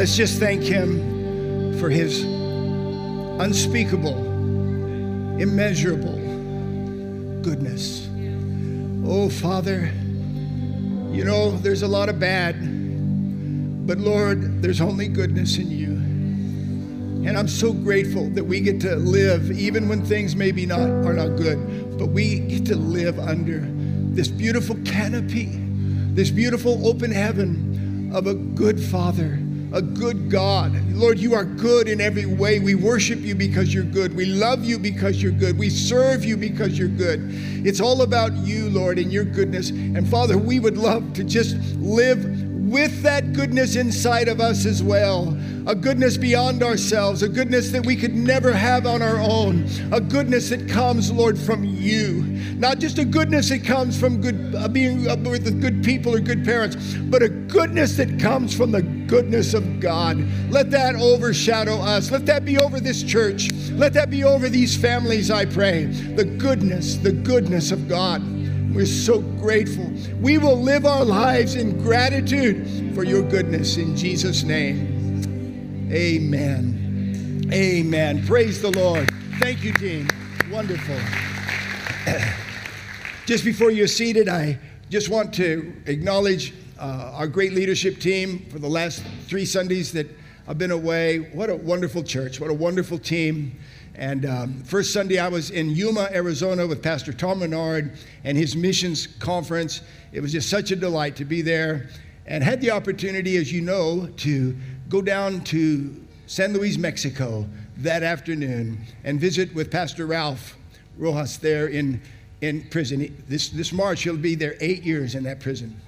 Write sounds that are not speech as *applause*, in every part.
Let's just thank Him for His unspeakable, immeasurable goodness. Oh, Father, you know, there's a lot of bad, but Lord, there's only goodness in you. And I'm so grateful that we get to live, even when things maybe not are not good, but we get to live under this beautiful canopy, this beautiful open heaven of a good Father, a good God. Lord, you are good in every way. We worship you because you're good. We love you because you're good. We serve you because you're good. It's all about you, Lord, and your goodness. And Father, we would love to just live with that goodness inside of us as well a goodness beyond ourselves, a goodness that we could never have on our own, a goodness that comes, Lord, from you. Not just a goodness that comes from good, uh, being uh, with good people or good parents, but a goodness that comes from the goodness of God. Let that overshadow us. Let that be over this church. Let that be over these families, I pray. The goodness, the goodness of God. We're so grateful. We will live our lives in gratitude for your goodness in Jesus' name. Amen. Amen. Praise the Lord. Thank you, Dean. Wonderful. *clears throat* Just before you're seated, I just want to acknowledge uh, our great leadership team for the last three Sundays that I've been away. What a wonderful church. What a wonderful team. And um, first Sunday, I was in Yuma, Arizona with Pastor Tom Menard and his missions conference. It was just such a delight to be there and had the opportunity, as you know, to go down to San Luis, Mexico that afternoon and visit with Pastor Ralph Rojas there in, in prison. This, this March, he'll be there eight years in that prison.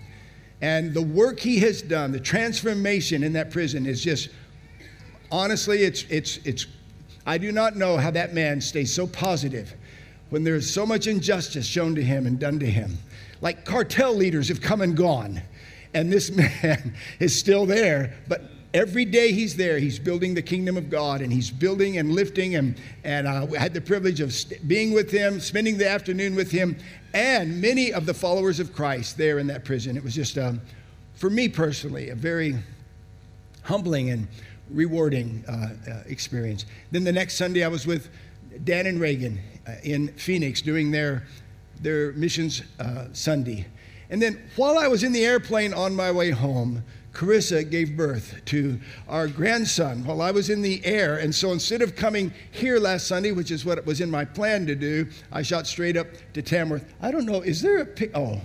And the work he has done, the transformation in that prison is just, honestly, it's, it's, it's, I do not know how that man stays so positive when there's so much injustice shown to him and done to him. Like cartel leaders have come and gone, and this *laughs* man is still there, but Every day he's there, he's building the kingdom of God and he's building and lifting. And, and I had the privilege of st- being with him, spending the afternoon with him, and many of the followers of Christ there in that prison. It was just, um, for me personally, a very humbling and rewarding uh, uh, experience. Then the next Sunday, I was with Dan and Reagan uh, in Phoenix doing their, their missions uh, Sunday. And then while I was in the airplane on my way home, Carissa gave birth to our grandson while I was in the air. And so instead of coming here last Sunday, which is what it was in my plan to do, I shot straight up to Tamworth. I don't know, is there a pic? Oh.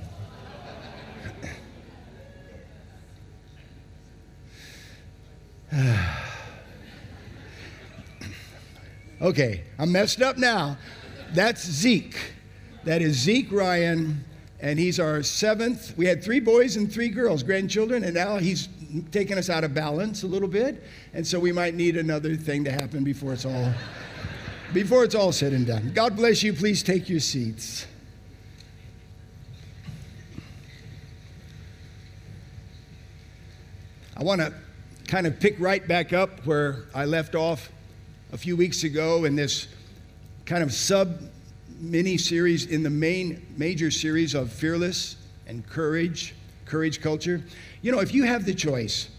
*sighs* okay, I'm messed up now. That's Zeke. That is Zeke Ryan and he's our seventh. We had three boys and three girls, grandchildren, and now he's taken us out of balance a little bit, and so we might need another thing to happen before it's all before it's all said and done. God bless you. Please take your seats. I want to kind of pick right back up where I left off a few weeks ago in this kind of sub mini series in the main major series of fearless and courage, courage culture. You know, if you have the choice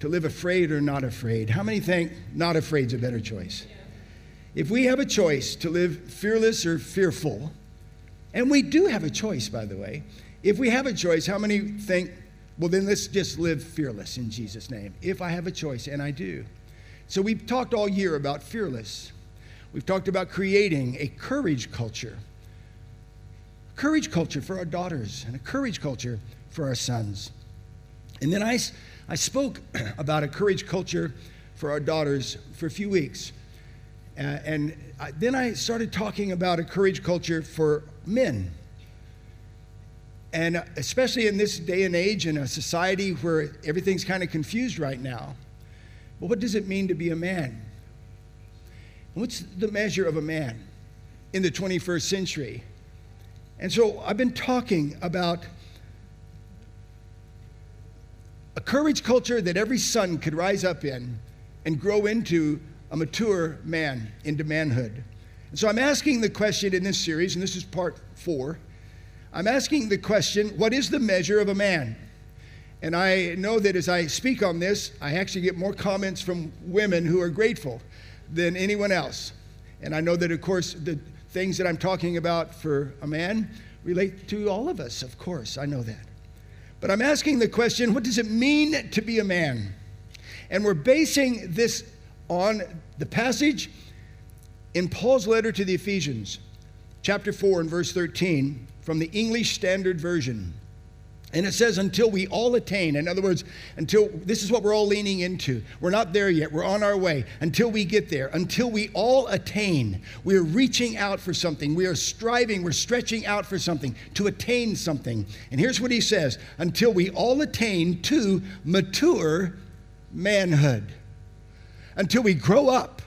to live afraid or not afraid, how many think not afraid is a better choice? If we have a choice to live fearless or fearful, and we do have a choice, by the way, if we have a choice, how many think, well, then let's just live fearless in Jesus' name? If I have a choice, and I do. So we've talked all year about fearless. We've talked about creating a courage culture. A courage culture for our daughters and a courage culture for our sons. And then I, I spoke *clears throat* about a courage culture for our daughters for a few weeks. Uh, and I, then I started talking about a courage culture for men. And especially in this day and age in a society where everything's kind of confused right now. Well, what does it mean to be a man? What's the measure of a man in the 21st century? And so I've been talking about a courage culture that every son could rise up in and grow into a mature man into manhood. And so I'm asking the question in this series, and this is part four. I'm asking the question what is the measure of a man? And I know that as I speak on this, I actually get more comments from women who are grateful than anyone else. And I know that, of course, the things that I'm talking about for a man relate to all of us, of course. I know that. But I'm asking the question what does it mean to be a man? And we're basing this on the passage in Paul's letter to the Ephesians, chapter 4 and verse 13, from the English Standard Version. And it says, until we all attain. In other words, until this is what we're all leaning into. We're not there yet. We're on our way. Until we get there, until we all attain, we're reaching out for something. We are striving, we're stretching out for something to attain something. And here's what he says until we all attain to mature manhood. Until we grow up.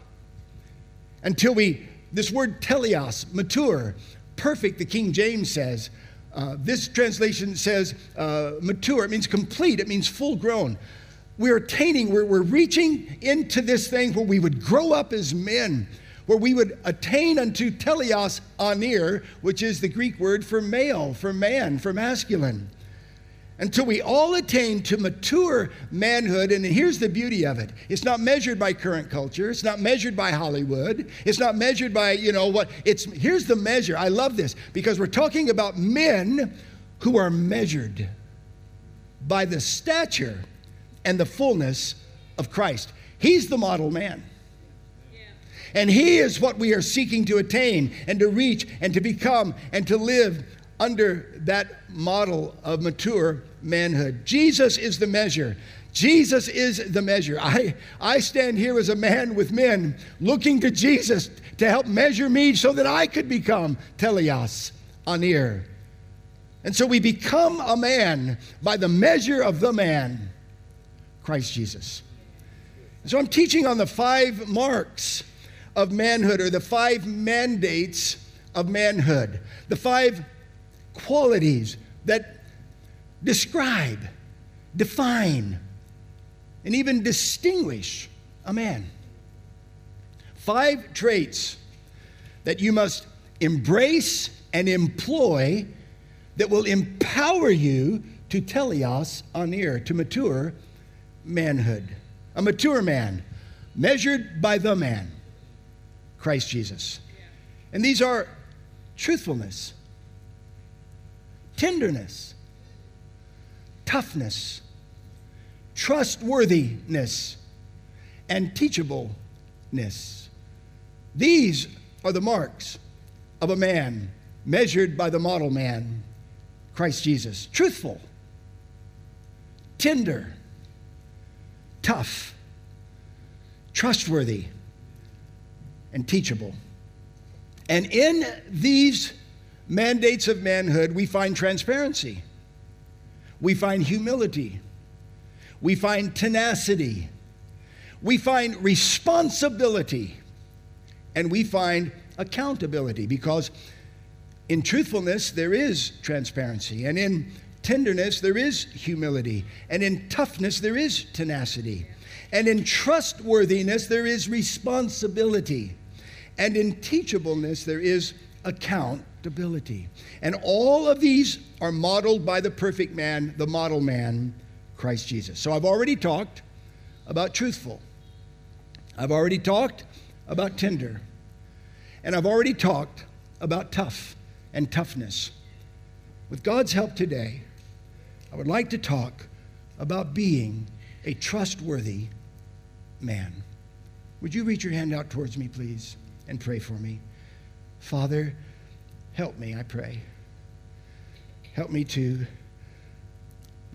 Until we, this word teleos, mature, perfect, the King James says uh, this translation says uh, mature. It means complete, it means full grown. We're attaining, we're, we're reaching into this thing where we would grow up as men, where we would attain unto teleos anir, which is the Greek word for male, for man, for masculine until we all attain to mature manhood. And here's the beauty of it it's not measured by current culture, it's not measured by Hollywood, it's not measured by, you know, what it's here's the measure. I love this because we're talking about men who are measured by the stature and the fullness of Christ. He's the model man. And he is what we are seeking to attain and to reach and to become and to live under that model of mature manhood. Jesus is the measure. Jesus is the measure. I, I stand here as a man with men looking to Jesus to help measure me so that I could become teleos, anir. And so we become a man by the measure of the man, Christ Jesus. So I'm teaching on the five marks of manhood or the five mandates of manhood, the five qualities that describe, define, and even distinguish a man. Five traits that you must embrace and employ that will empower you to teleos anir, to mature manhood. A mature man, measured by the man, Christ Jesus. And these are truthfulness, tenderness, toughness, trustworthiness, and teachableness. These are the marks of a man measured by the model man, Christ Jesus. Truthful, tender, tough, trustworthy, and teachable. And in these mandates of manhood, we find transparency. We find humility, we find tenacity, we find responsibility, and we find accountability because in truthfulness there is transparency, and in tenderness there is humility, and in toughness there is tenacity, and in trustworthiness there is responsibility, and in teachableness there is And all of these are modeled by the perfect man, the model man, Christ Jesus. So I've already talked about truthful. I've already talked about tender. And I've already talked about tough and toughness. With God's help today, I would like to talk about being a trustworthy man. Would you reach your hand out towards me, please, and pray for me? Father, help me, I pray. Help me to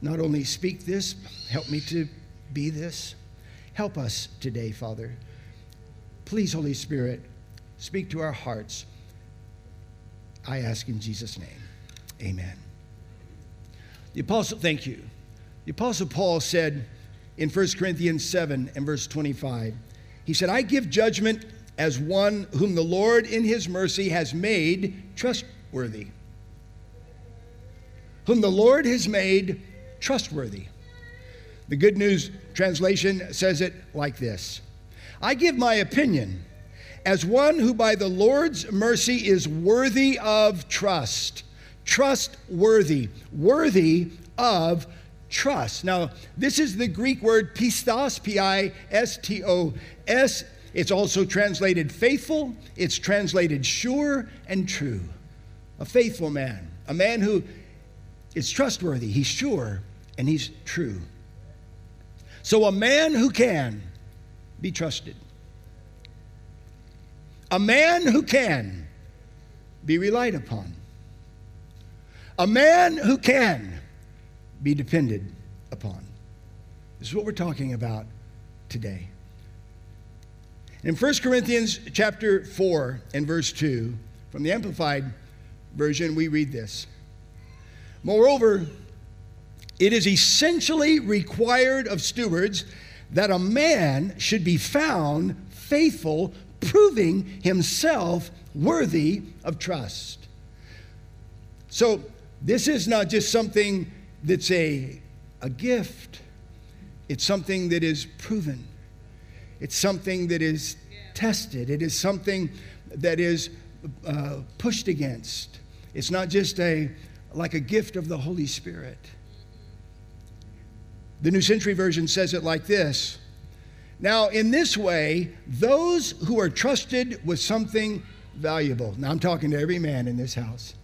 not only speak this, help me to be this. Help us today, Father. Please, Holy Spirit, speak to our hearts. I ask in Jesus' name. Amen. The apostle, thank you. The apostle Paul said in 1 Corinthians 7 and verse 25, he said, I give judgment as one whom the Lord in his mercy has made trustworthy whom the Lord has made trustworthy. The Good News translation says it like this I give my opinion as one who by the Lord's mercy is worthy of trust, trustworthy, worthy of trust. Now, this is the Greek word pistos, P I S T O S. It's also translated faithful, it's translated sure and true. A faithful man, a man who is trustworthy, he's sure, and he's true. So, a man who can be trusted, a man who can be relied upon, a man who can be depended upon. This is what we're talking about today. In 1 Corinthians chapter 4 and verse 2, from the Amplified Version, we read this. Moreover, it is essentially required of stewards that a man should be found faithful, proving himself worthy of trust. So, this is not just something that's a, a gift, it's something that is proven, it's something that is tested, it is something that is uh, pushed against. It's not just a like a gift of the Holy Spirit. The New Century Version says it like this Now, in this way, those who are trusted with something valuable. Now, I'm talking to every man in this house,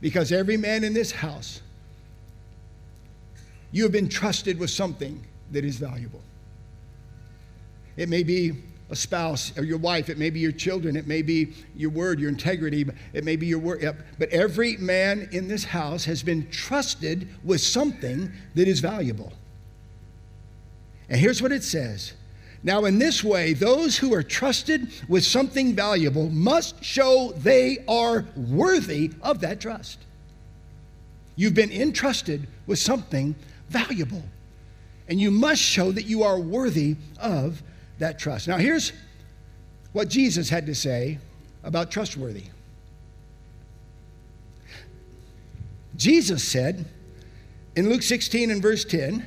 because every man in this house, you have been trusted with something that is valuable. It may be a spouse or your wife, it may be your children, it may be your word, your integrity, it may be your word. But every man in this house has been trusted with something that is valuable. And here's what it says Now, in this way, those who are trusted with something valuable must show they are worthy of that trust. You've been entrusted with something valuable, and you must show that you are worthy of that trust. Now, here's what Jesus had to say about trustworthy. Jesus said in Luke 16 and verse 10,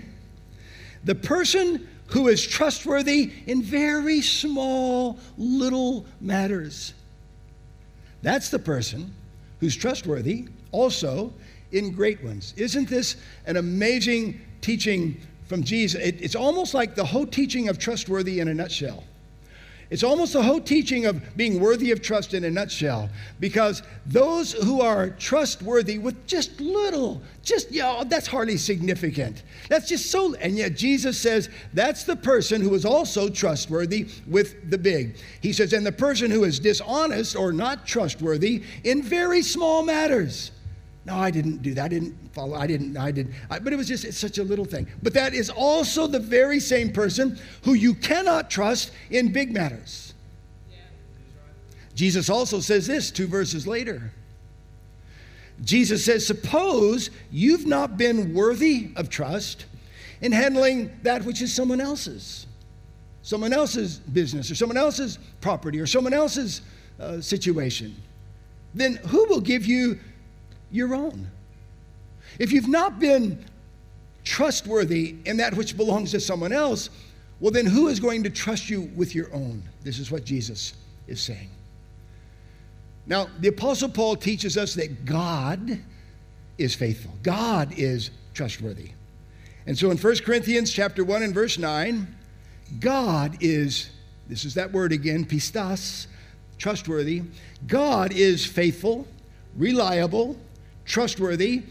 the person who is trustworthy in very small little matters. That's the person who's trustworthy also in great ones. Isn't this an amazing teaching from Jesus. It, it's almost like the whole teaching of trustworthy in a nutshell. It's almost the whole teaching of being worthy of trust in a nutshell. Because those who are trustworthy with just little, just, you oh, know, that's hardly significant. That's just so, and yet Jesus says that's the person who is also trustworthy with the big. He says, and the person who is dishonest or not trustworthy in very small matters. No, I didn't do that. I didn't follow. I didn't. I didn't. I, but it was just it's such a little thing. But that is also the very same person who you cannot trust in big matters. Jesus also says this two verses later. Jesus says, Suppose you've not been worthy of trust in handling that which is someone else's, someone else's business, or someone else's property, or someone else's uh, situation. Then who will give you your own. If you've not been trustworthy in that which belongs to someone else, well, then who is going to trust you with your own? This is what Jesus is saying. Now, the Apostle Paul teaches us that God is faithful, God is trustworthy. And so in 1 Corinthians chapter 1 and verse 9, God is, this is that word again, pistos, trustworthy. God is faithful, reliable, trustworthy,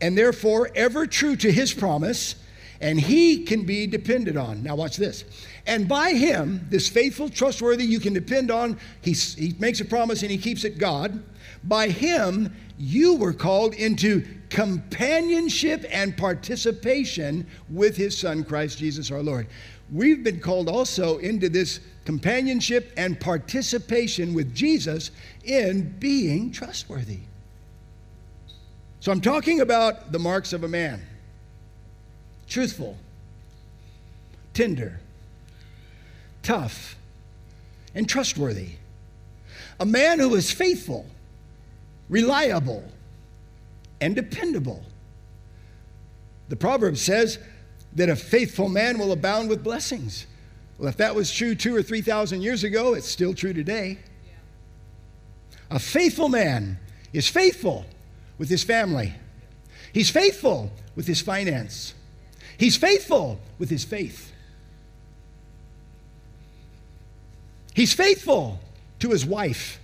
and therefore ever true to his promise, and he can be depended on. Now, watch this. And by him, this faithful, trustworthy, you can depend on, he, he makes a promise and he keeps it God. By him, you were called into companionship and participation with his son, Christ Jesus our Lord. We've been called also into this companionship and participation with Jesus in being trustworthy. So I'm talking about the marks of a man truthful, tender, tough, and trustworthy. A man who is faithful, reliable, and dependable. The proverb says that a faithful man will abound with blessings. Well, if that was true two or three thousand years ago, it's still true today. Yeah. A faithful man is faithful with his family. He's faithful with his finance. He's faithful with his faith. He's faithful to his wife.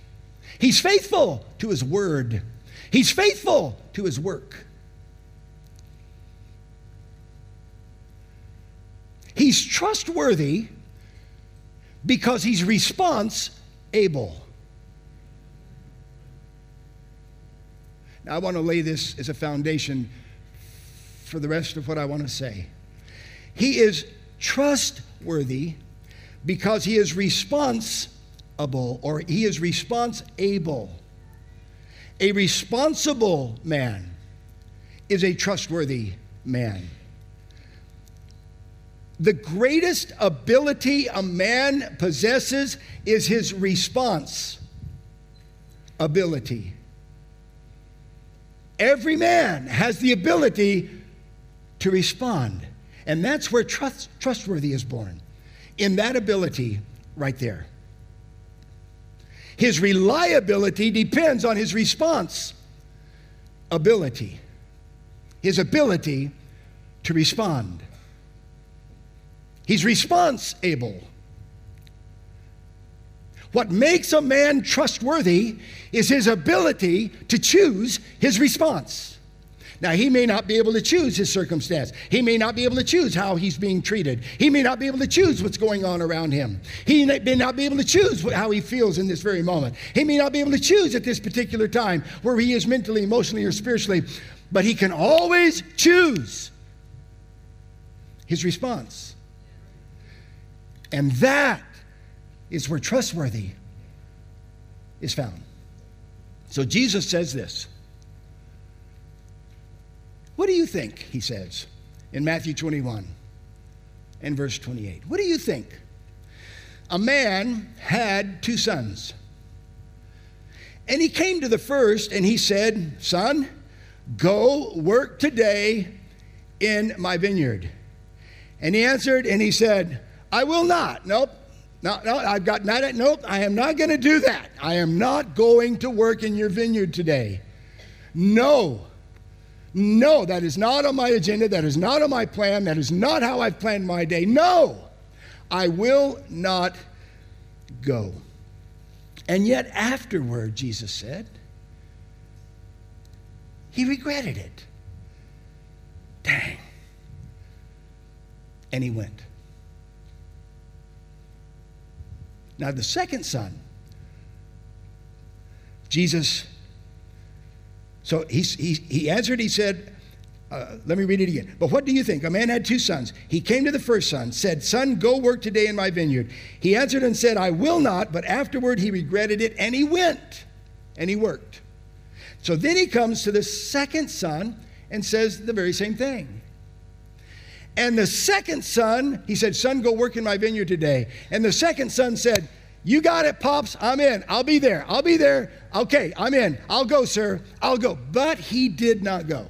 He's faithful to his word. He's faithful to his work. He's trustworthy because he's response able. Now, I want to lay this as a foundation for the rest of what I want to say. He is trustworthy because he is responsible or he is response able. A responsible man is a trustworthy man. The greatest ability a man possesses is his response ability. Every man has the ability to respond. And that's where trust, trustworthy is born, in that ability right there. His reliability depends on his response ability, his ability to respond. He's response able. What makes a man trustworthy is his ability to choose his response. Now, he may not be able to choose his circumstance. He may not be able to choose how he's being treated. He may not be able to choose what's going on around him. He may not be able to choose how he feels in this very moment. He may not be able to choose at this particular time where he is mentally, emotionally, or spiritually, but he can always choose his response. And that is where trustworthy is found. So Jesus says this. What do you think? He says in Matthew 21 and verse 28. What do you think? A man had two sons. And he came to the first and he said, Son, go work today in my vineyard. And he answered and he said, I will not. Nope. No, no, I've got not, nope, I am not going to do that. I am not going to work in your vineyard today. No. No, that is not on my agenda. That is not on my plan. That is not how I've planned my day. No, I will not go. And yet, afterward, Jesus said, he regretted it. Dang. And he went. Now, the second son, Jesus, so he, he, he answered, he said, uh, let me read it again. But what do you think? A man had two sons. He came to the first son, said, Son, go work today in my vineyard. He answered and said, I will not. But afterward he regretted it and he went and he worked. So then he comes to the second son and says the very same thing. And the second son, he said, Son, go work in my vineyard today. And the second son said, You got it, Pops. I'm in. I'll be there. I'll be there. Okay, I'm in. I'll go, sir. I'll go. But he did not go.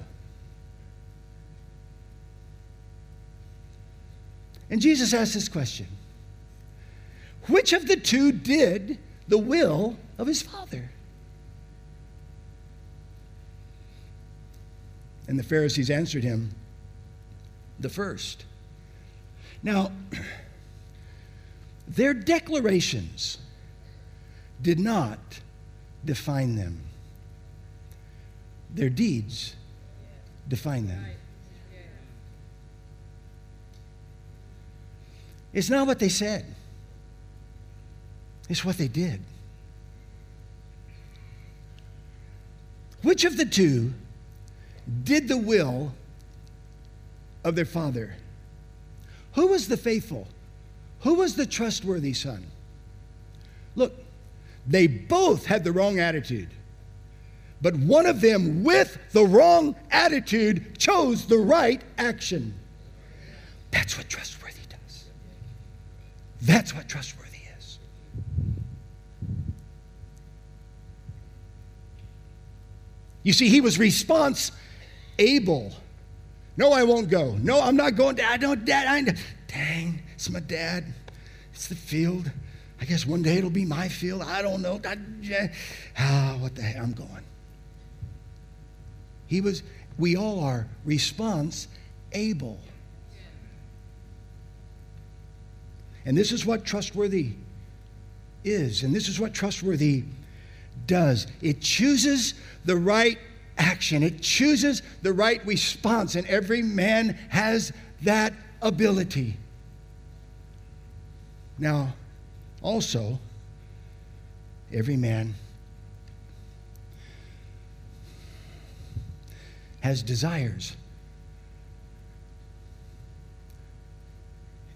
And Jesus asked this question Which of the two did the will of his father? And the Pharisees answered him, the first. Now, their declarations did not define them, their deeds define them. It's not what they said, it's what they did. Which of the two did the will of their father. Who was the faithful? Who was the trustworthy son? Look, they both had the wrong attitude. But one of them, with the wrong attitude, chose the right action. That's what trustworthy does. That's what trustworthy is. You see, he was response able. No, I won't go. No, I'm not going. Dad, no, Dad, I. Dang, it's my dad. It's the field. I guess one day it'll be my field. I don't know. ah, what the heck? I'm going. He was, we all are response able. And this is what trustworthy is, and this is what trustworthy does it chooses the right action, it chooses the right response. And every man has that ability. Now, also, every man has desires.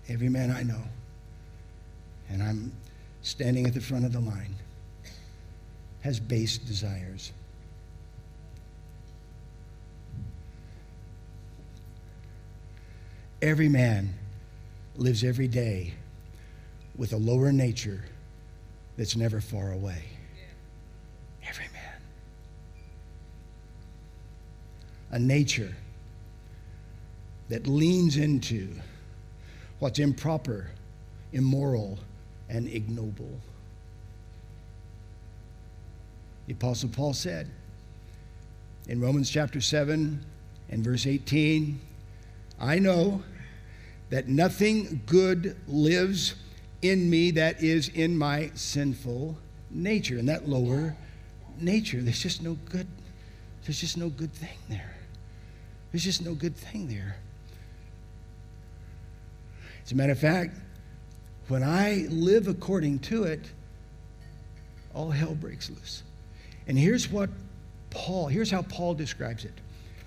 Every man I know, and I'm standing at the front of the line, has base desires. Every man lives every day with a lower nature that's never far away. Every man. A nature that leans into what's improper, immoral, and ignoble. The Apostle Paul said in Romans chapter 7 and verse 18, I know that nothing good lives in me that is in my sinful nature, in that lower nature. There's just no good, there's just no good thing there. There's just no good thing there. As a matter of fact, when I live according to it, all hell breaks loose. And here's what Paul, here's how Paul describes it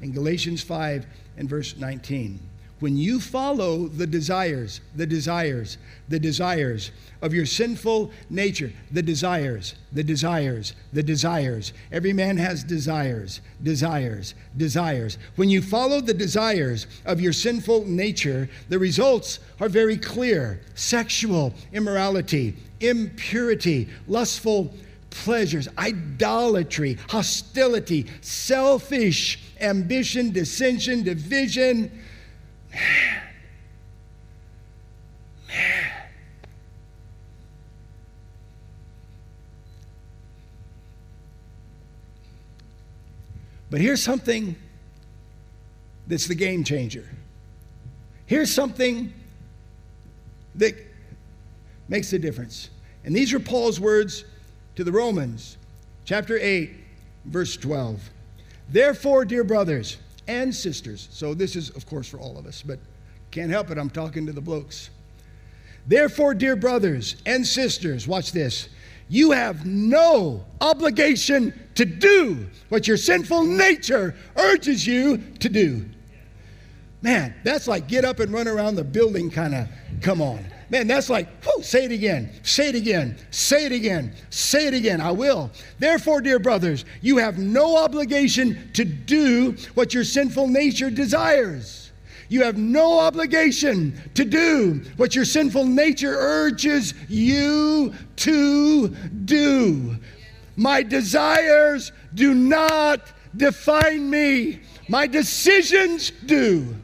in Galatians 5 and verse 19 when you follow the desires, the desires, the desires of your sinful nature, the desires, the desires, the desires. Every man has desires, desires, desires. When you follow the desires of your sinful nature, the results are very clear sexual immorality, impurity, lustful pleasures, idolatry, hostility, selfish ambition, dissension, division Man. Man. But here's something that's the game changer. Here's something that makes a difference. And these are Paul's words to the Romans, chapter 8, verse 12. Therefore, dear brothers, and sisters. So this is, of course, for all of us, but can't help it. I'm talking to the blokes. Therefore, dear brothers and sisters, watch this. You have no obligation to do what your sinful nature urges you to do. Man, that's like get up and run around the building kind of come on. Man, that's like, say it again, say it again, say it again, say it again. I will. Therefore, dear brothers, you have no obligation to do what your sinful nature desires. You have no obligation to do what your sinful nature urges you to do. My desires do not define me, my decisions do.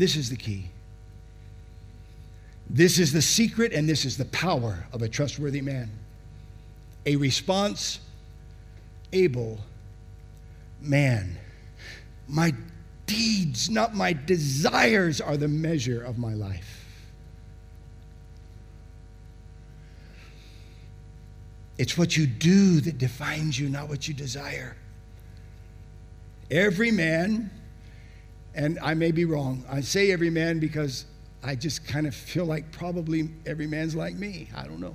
This is the key. This is the secret and this is the power of a trustworthy man. A response able man. My deeds, not my desires, are the measure of my life. It's what you do that defines you, not what you desire. Every man and I may be wrong. I say every man because I just kind of feel like probably every man's like me. I don't know.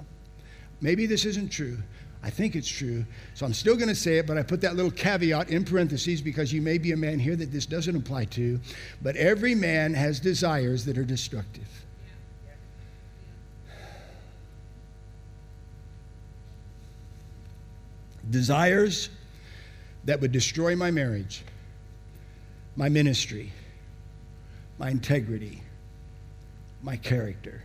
Maybe this isn't true. I think it's true. So I'm still going to say it, but I put that little caveat in parentheses because you may be a man here that this doesn't apply to. But every man has desires that are destructive. Desires that would destroy my marriage my ministry, my integrity, my character.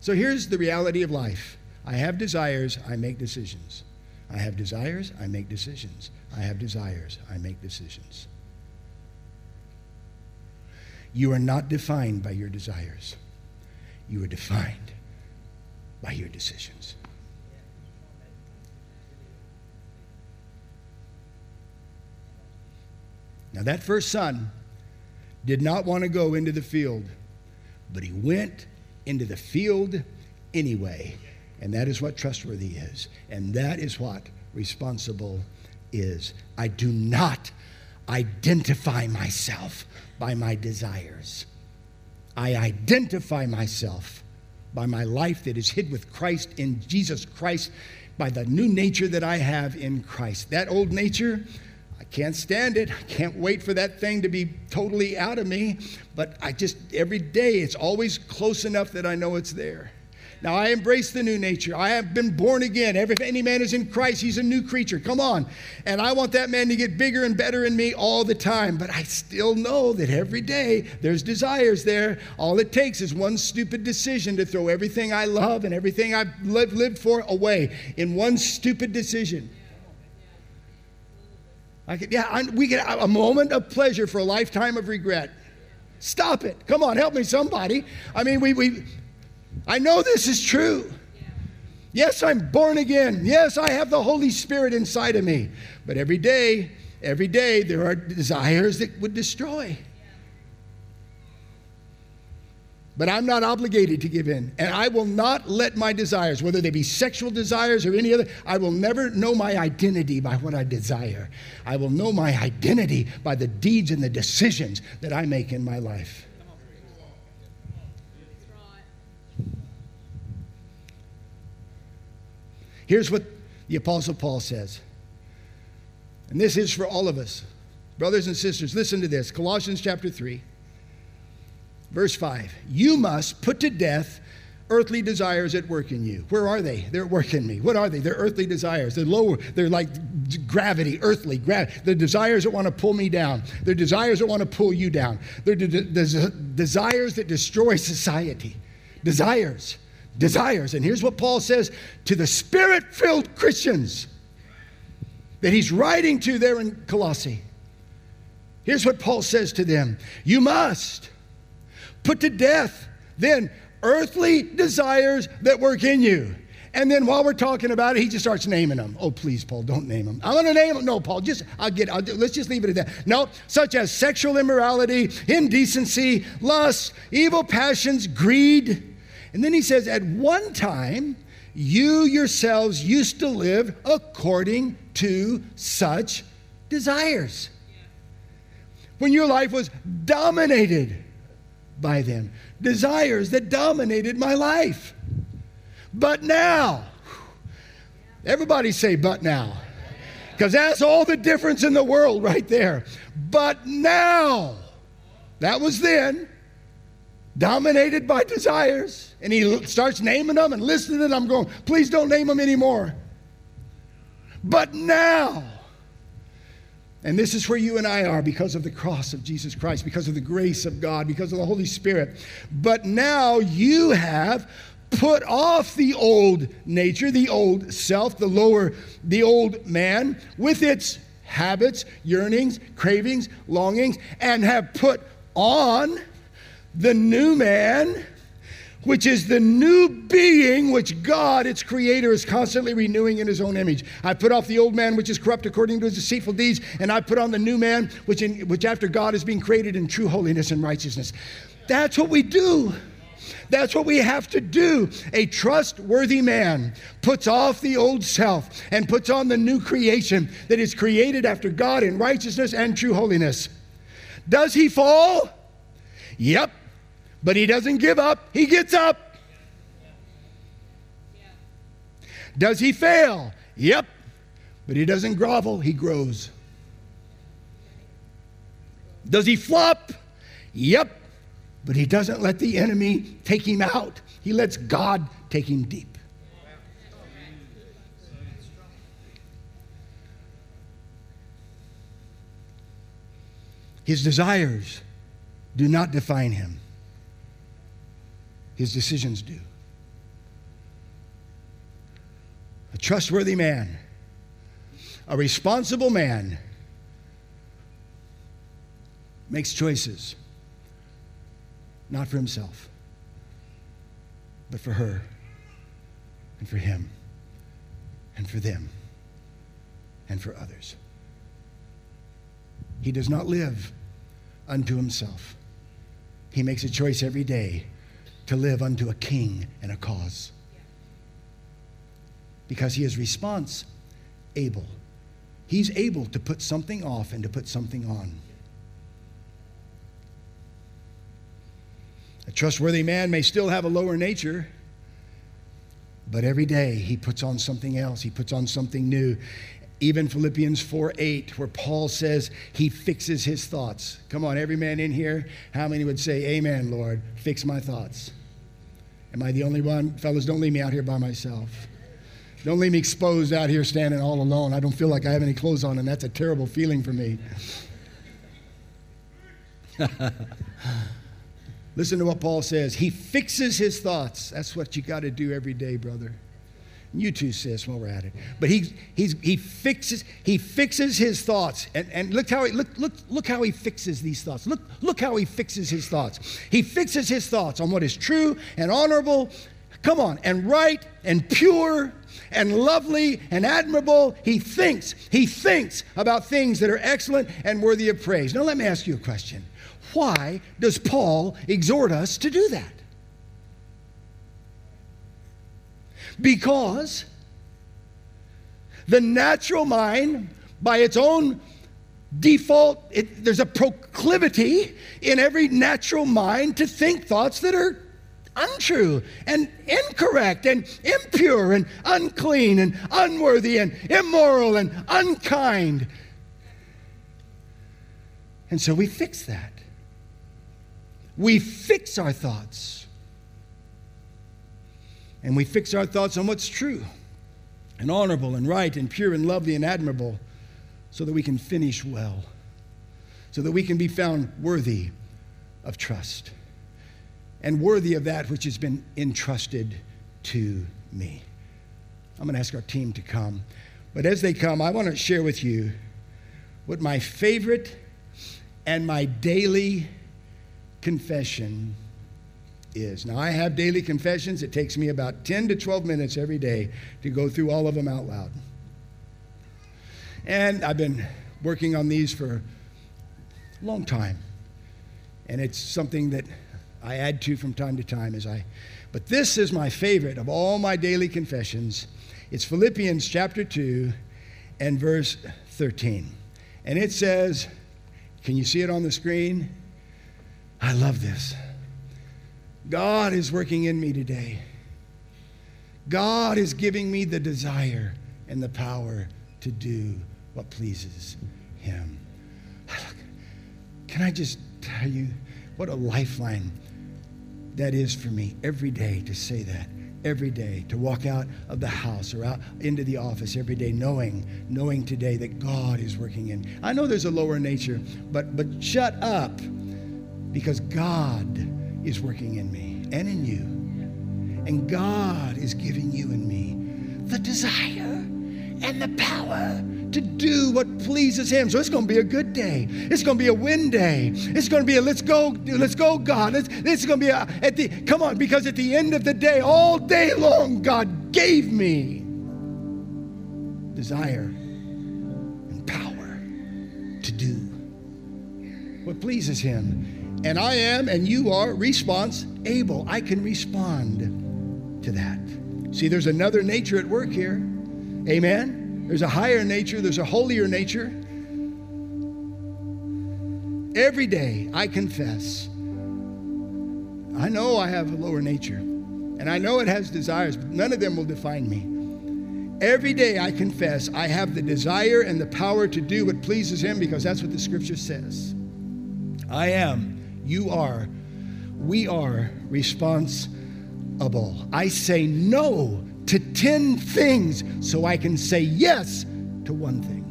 So here's the reality of life I have desires, I make decisions. I have desires, I make decisions. I have desires, I make decisions. You are not defined by your desires, you are defined by your decisions. Now, that first son did not want to go into the field, but he went into the field anyway. And that is what trustworthy is. And that is what responsible is. I do not identify myself by my desires. I identify myself by my life that is hid with Christ in Jesus Christ, by the new nature that I have in Christ. That old nature, I can't stand it. I can't wait for that thing to be totally out of me. But I just, every day, it's always close enough that I know it's there. Now I embrace the new nature. I have been born again. Every any man is in Christ, he's a new creature. Come on. And I want that man to get bigger and better in me all the time. But I still know that every day there's desires there. All it takes is one stupid decision to throw everything I love and everything I've lived for away in one stupid decision. I could, yeah, I, we get a moment of pleasure for a lifetime of regret. Stop it. Come on, help me, somebody. I mean, we, we I know this is true. Yes, I'm born again. Yes, I have the Holy Spirit inside of me. But every day, every day, there are desires that would destroy. But I'm not obligated to give in. And I will not let my desires, whether they be sexual desires or any other, I will never know my identity by what I desire. I will know my identity by the deeds and the decisions that I make in my life. Here's what the Apostle Paul says. And this is for all of us. Brothers and sisters, listen to this Colossians chapter 3, verse 5. You must put to death earthly desires at work in you. Where are they? They're at work in me. What are they? They're earthly desires. They're lower, they're like gravity, earthly. Gra- the desires that want to pull me down. They're desires that want to pull you down. They're de- de- desires that destroy society. Desires desires. And here's what Paul says to the spirit filled Christians that he's writing to there in Colossae. Here's what Paul says to them You must put to death then earthly desires that work in you. And then while we're talking about it, he just starts naming them. Oh, please, Paul, don't name them. I'm going to name them. No, Paul, just, I'll get, I'll let's just leave it at that. No, such as sexual immorality, indecency, lust, evil passions, greed and then he says, At one time, you yourselves used to live according to such desires. When your life was dominated by them, desires that dominated my life. But now, everybody say, but now. Because that's all the difference in the world right there. But now, that was then dominated by desires. And he starts naming them and listening to them. I'm going, please don't name them anymore. But now, and this is where you and I are because of the cross of Jesus Christ, because of the grace of God, because of the Holy Spirit. But now you have put off the old nature, the old self, the lower, the old man, with its habits, yearnings, cravings, longings, and have put on the new man, which is the new being which God, its creator, is constantly renewing in his own image. I put off the old man, which is corrupt according to his deceitful deeds, and I put on the new man, which, in, which after God is being created in true holiness and righteousness. That's what we do. That's what we have to do. A trustworthy man puts off the old self and puts on the new creation that is created after God in righteousness and true holiness. Does he fall? Yep. But he doesn't give up, he gets up. Does he fail? Yep. But he doesn't grovel, he grows. Does he flop? Yep. But he doesn't let the enemy take him out, he lets God take him deep. His desires do not define him his decisions do. A trustworthy man, a responsible man, makes choices, not for himself, but for her, and for him, and for them, and for others. He does not live unto himself. He makes a choice every day to live unto a king and a cause. Because he is response able. He's able to put something off and to put something on. A trustworthy man may still have a lower nature, but every day he puts on something else. He puts on something new. Even Philippians 4 8, where Paul says he fixes his thoughts. Come on, every man in here, how many would say, Amen, Lord, fix my thoughts? Am I the only one? Fellas, don't leave me out here by myself. Don't leave me exposed out here standing all alone. I don't feel like I have any clothes on, and that's a terrible feeling for me. *laughs* Listen to what Paul says. He fixes his thoughts. That's what you got to do every day, brother. You too, sis, while we're at it. But he, he's, he, fixes, he fixes his thoughts. And, and look, how he, look, look, look how he fixes these thoughts. Look, look how he fixes his thoughts. He fixes his thoughts on what is true and honorable, come on, and right and pure and lovely and admirable. He thinks, he thinks about things that are excellent and worthy of praise. Now, let me ask you a question. Why does Paul exhort us to do that? Because the natural mind, by its own default, it, there's a proclivity in every natural mind to think thoughts that are untrue and incorrect and impure and unclean and unworthy and immoral and unkind. And so we fix that. We fix our thoughts. And we fix our thoughts on what's true and honorable and right and pure and lovely and admirable so that we can finish well, so that we can be found worthy of trust and worthy of that which has been entrusted to me. I'm going to ask our team to come. But as they come, I want to share with you what my favorite and my daily confession is. Now, I have daily confessions. It takes me about 10 to 12 minutes every day to go through all of them out loud. And I've been working on these for a long time. And it's something that I add to from time to time as I but this is my favorite of all my daily confessions. It's Philippians chapter 2 and verse 13. And it says, can you see it on the screen? I love this. God is working in me today. God is giving me the desire and the power to do what pleases Him. Can I just tell you what a lifeline that is for me every day to say that? Every day to walk out of the house or out into the office every day, knowing, knowing today that God is working in. I know there's a lower nature, but but shut up because God is working in me and in you. And God is giving you and me the desire and the power to do what pleases him. So it's going to be a good day. It's going to be a win day. It's going to be a let's go, let's go, God. It's, it's going to be a, at the, come on, because at the end of the day, all day long, God gave me desire and power to do what pleases him. And I am, and you are, response able. I can respond to that. See, there's another nature at work here. Amen. There's a higher nature, there's a holier nature. Every day I confess. I know I have a lower nature, and I know it has desires, but none of them will define me. Every day I confess I have the desire and the power to do what pleases Him because that's what the scripture says. I am you are, we are responsible. I say no to 10 things so I can say yes to one thing.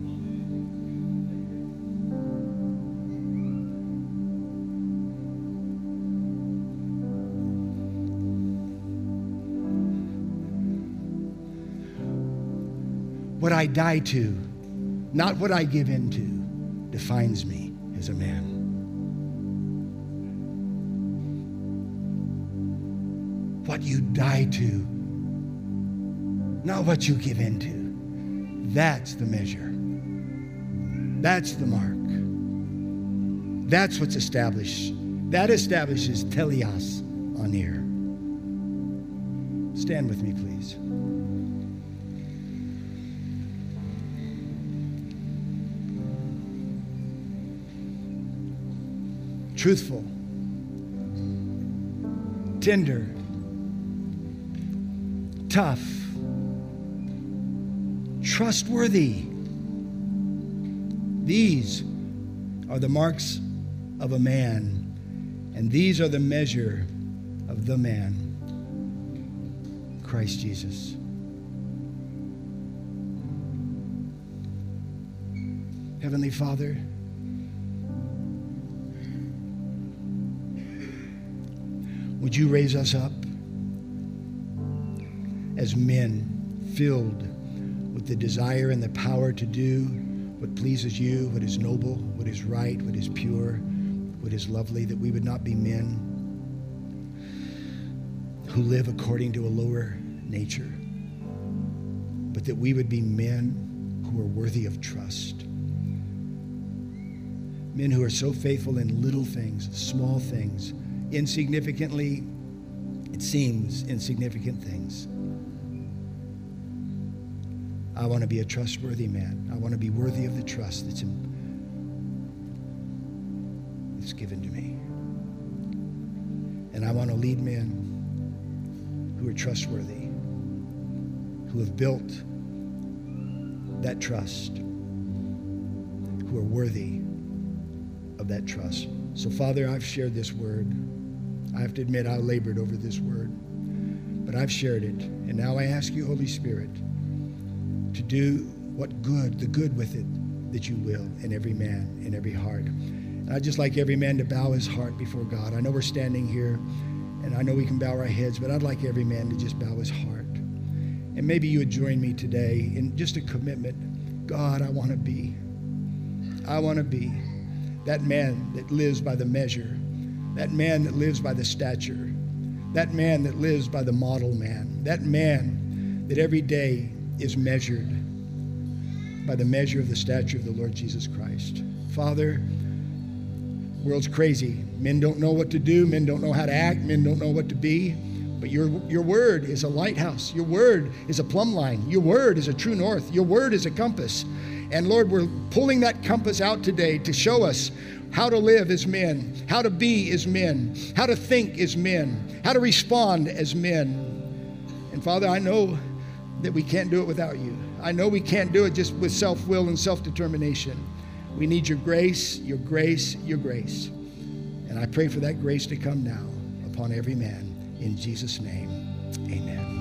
What I die to, not what I give into, defines me as a man. What you die to, not what you give into. That's the measure. That's the mark. That's what's established. That establishes teleos on here. Stand with me, please. Truthful, tender, tough, trustworthy. These are the marks of a man, and these are the measure of the man, Christ Jesus. Heavenly Father, would you raise us up as men filled with the desire and the power to do what pleases you, what is noble, what is right, what is pure, what is lovely, that we would not be men who live according to a lower nature, but that we would be men who are worthy of trust. Men who are so faithful in little things, small things, insignificantly, it seems, insignificant things. I want to be a trustworthy man. I want to be worthy of the trust that's, in, that's given to me. And I want to lead men who are trustworthy, who have built that trust, who are worthy of that trust. So, Father, I've shared this word. I have to admit, I labored over this word, but I've shared it. And now I ask you, Holy Spirit, to do what good, the good with it that you will in every man, in every heart. And I'd just like every man to bow his heart before God. I know we're standing here and I know we can bow our heads, but I'd like every man to just bow his heart. And maybe you would join me today in just a commitment. God, I want to be. I want to be that man that lives by the measure, that man that lives by the stature, that man that lives by the model man, that man that every day is measured by the measure of the stature of the Lord Jesus Christ. Father, world's crazy. Men don't know what to do, men don't know how to act, men don't know what to be. But your, your word is a lighthouse. Your word is a plumb line. Your word is a true north. Your word is a compass. And Lord, we're pulling that compass out today to show us how to live as men, how to be as men, how to think as men, how to respond as men. And Father, I know that we can't do it without you. I know we can't do it just with self will and self determination. We need your grace, your grace, your grace. And I pray for that grace to come now upon every man. In Jesus' name, amen.